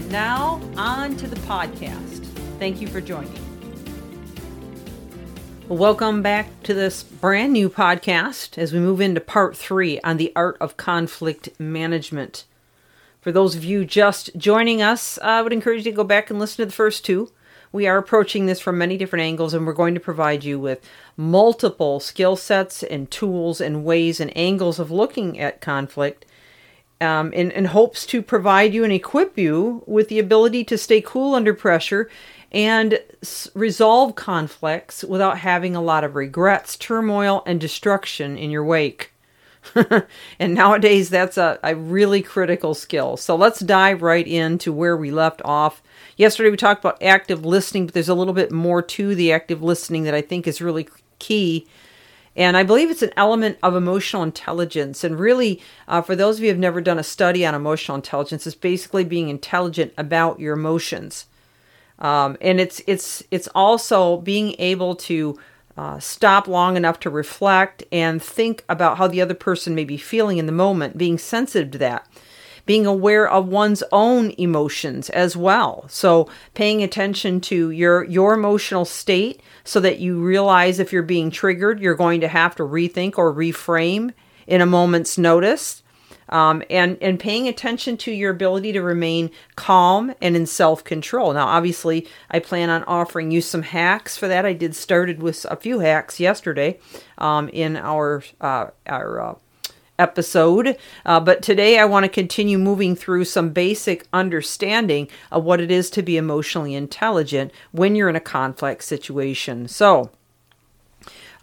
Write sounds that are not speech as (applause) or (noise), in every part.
And now, on to the podcast. Thank you for joining. Welcome back to this brand new podcast as we move into part three on the art of conflict management. For those of you just joining us, I would encourage you to go back and listen to the first two. We are approaching this from many different angles, and we're going to provide you with multiple skill sets and tools and ways and angles of looking at conflict um, in, in hopes to provide you and equip you with the ability to stay cool under pressure and s- resolve conflicts without having a lot of regrets, turmoil, and destruction in your wake. (laughs) and nowadays, that's a, a really critical skill. So let's dive right into where we left off Yesterday we talked about active listening, but there's a little bit more to the active listening that I think is really key. And I believe it's an element of emotional intelligence. And really, uh, for those of you who have never done a study on emotional intelligence, it's basically being intelligent about your emotions. Um, and it's it's it's also being able to uh, stop long enough to reflect and think about how the other person may be feeling in the moment, being sensitive to that being aware of one's own emotions as well. So paying attention to your your emotional state so that you realize if you're being triggered, you're going to have to rethink or reframe in a moment's notice. Um, and and paying attention to your ability to remain calm and in self control. Now, obviously, I plan on offering you some hacks for that. I did started with a few hacks yesterday um, in our uh, our uh, episode. Uh, but today I want to continue moving through some basic understanding of what it is to be emotionally intelligent when you're in a conflict situation. So,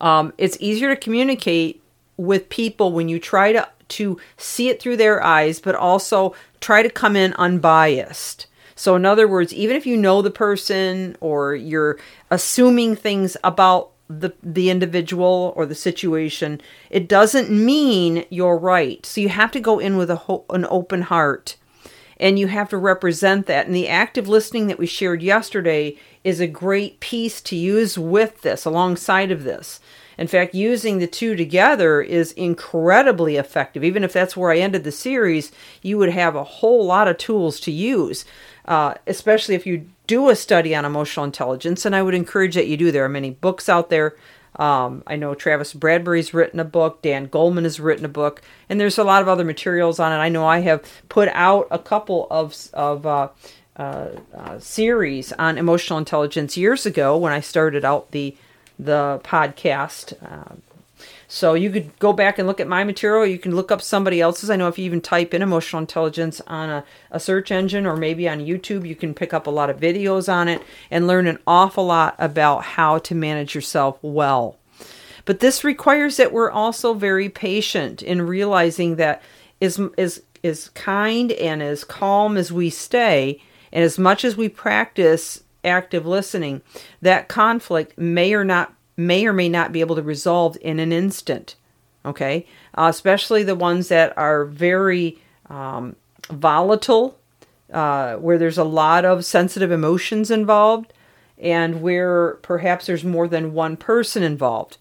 um, it's easier to communicate with people when you try to to see it through their eyes, but also try to come in unbiased. So, in other words, even if you know the person or you're assuming things about the the individual or the situation it doesn't mean you're right. So you have to go in with a ho- an open heart and you have to represent that. And the active listening that we shared yesterday is a great piece to use with this alongside of this in fact using the two together is incredibly effective even if that's where i ended the series you would have a whole lot of tools to use uh, especially if you do a study on emotional intelligence, and I would encourage that you do. There are many books out there. Um, I know Travis Bradberry's written a book, Dan Goleman has written a book, and there's a lot of other materials on it. I know I have put out a couple of of uh, uh, uh, series on emotional intelligence years ago when I started out the the podcast. Uh, so you could go back and look at my material. You can look up somebody else's. I know if you even type in emotional intelligence on a, a search engine or maybe on YouTube, you can pick up a lot of videos on it and learn an awful lot about how to manage yourself well. But this requires that we're also very patient in realizing that as, as, as kind and as calm as we stay, and as much as we practice active listening, that conflict may or not may or may not be able to resolve in an instant. Okay, uh, especially the ones that are very um, volatile, uh, where there's a lot of sensitive emotions involved, and where perhaps there's more than one person involved.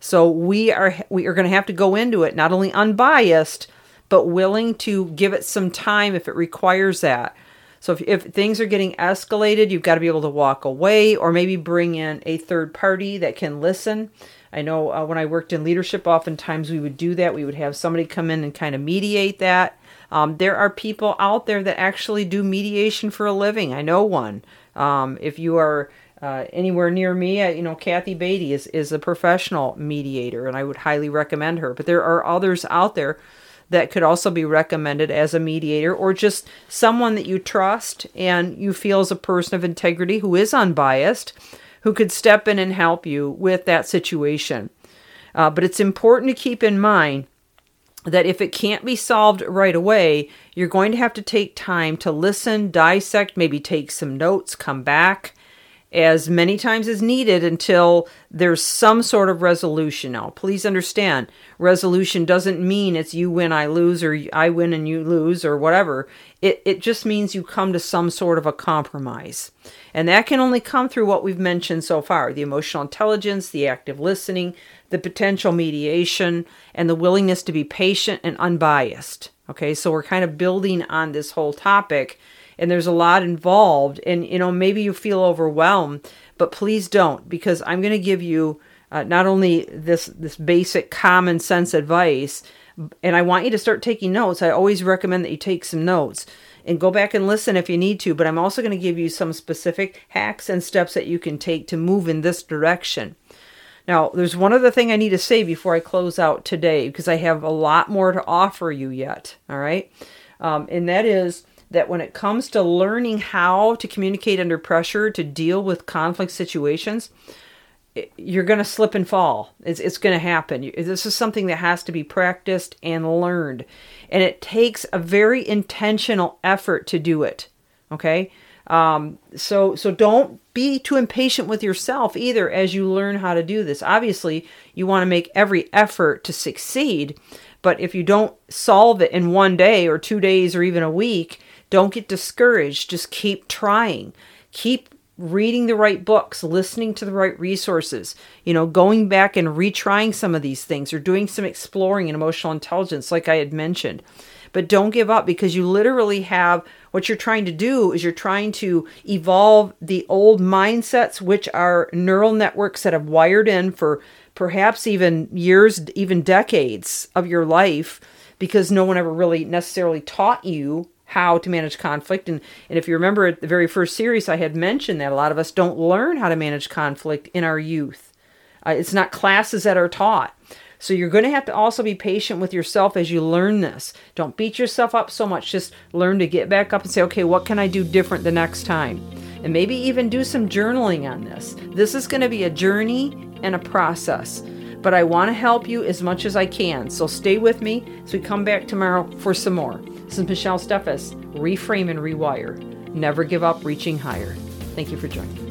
So we are we are going to have to go into it not only unbiased, but willing to give it some time if it requires that. So if, if things are getting escalated, you've got to be able to walk away or maybe bring in a third party that can listen. I know uh, when I worked in leadership, oftentimes we would do that. We would have somebody come in and kind of mediate that. Um, there are people out there that actually do mediation for a living. I know one. Um, if you are uh, anywhere near me, you know, Kathy Beatty is, is a professional mediator, and I would highly recommend her. But there are others out there that could also be recommended as a mediator or just someone that you trust and you feel is a person of integrity who is unbiased who could step in and help you with that situation. Uh, but it's important to keep in mind that if it can't be solved right away, You're going to have to take time to listen, dissect, maybe take some notes, come back as many times as needed until there's some sort of resolution. Now, please understand, resolution doesn't mean it's you win, I lose, or I win and you lose, or whatever. It, it just means you come to some sort of a compromise. And that can only come through what we've mentioned so far the emotional intelligence, the active listening, the potential mediation, and the willingness to be patient and unbiased. Okay, so we're kind of building on this whole topic and there's a lot involved and you know maybe you feel overwhelmed but please don't because i'm going to give you uh, not only this this basic common sense advice and i want you to start taking notes. I always recommend that you take some notes and go back and listen if you need to but i'm also going to give you some specific hacks and steps that you can take to move in this direction. Now there's one other thing i need to say before i close out today because i have a lot more to offer you yet all right? Um, and that is that when it comes to learning how to communicate under pressure to deal with conflict situations, you're going to slip and fall. It's, it's going to happen. This is something that has to be practiced and learned. And it takes a very intentional effort to do it. Okay? Um, so so don't be too impatient with yourself either as you learn how to do this. Obviously, you want to make every effort to succeed, but if you don't solve it in one day or two days or even a week, don't get discouraged. Just keep trying. Keep reading the right books, listening to the right resources, you know, going back and retrying some of these things or doing some exploring in emotional intelligence, like I had mentioned. But don't give up because you literally have what you're trying to do is you're trying to evolve the old mindsets, which are neural networks that have wired in for perhaps even years, even decades of your life because no one ever really necessarily taught you how to manage conflict. And, and if you remember at the very first series, I had mentioned that a lot of us don't learn how to manage conflict in our youth. Uh, it's not classes that are taught. So you're going to have to also be patient with yourself as you learn this. Don't beat yourself up so much. Just learn to get back up and say, okay, what can I do different the next time? And maybe even do some journaling on this. This is going to be a journey and a process. But I want to help you as much as I can. So stay with me as we come back tomorrow for some more. This is Michelle Steffes. Reframe and rewire. Never give up reaching higher. Thank you for joining.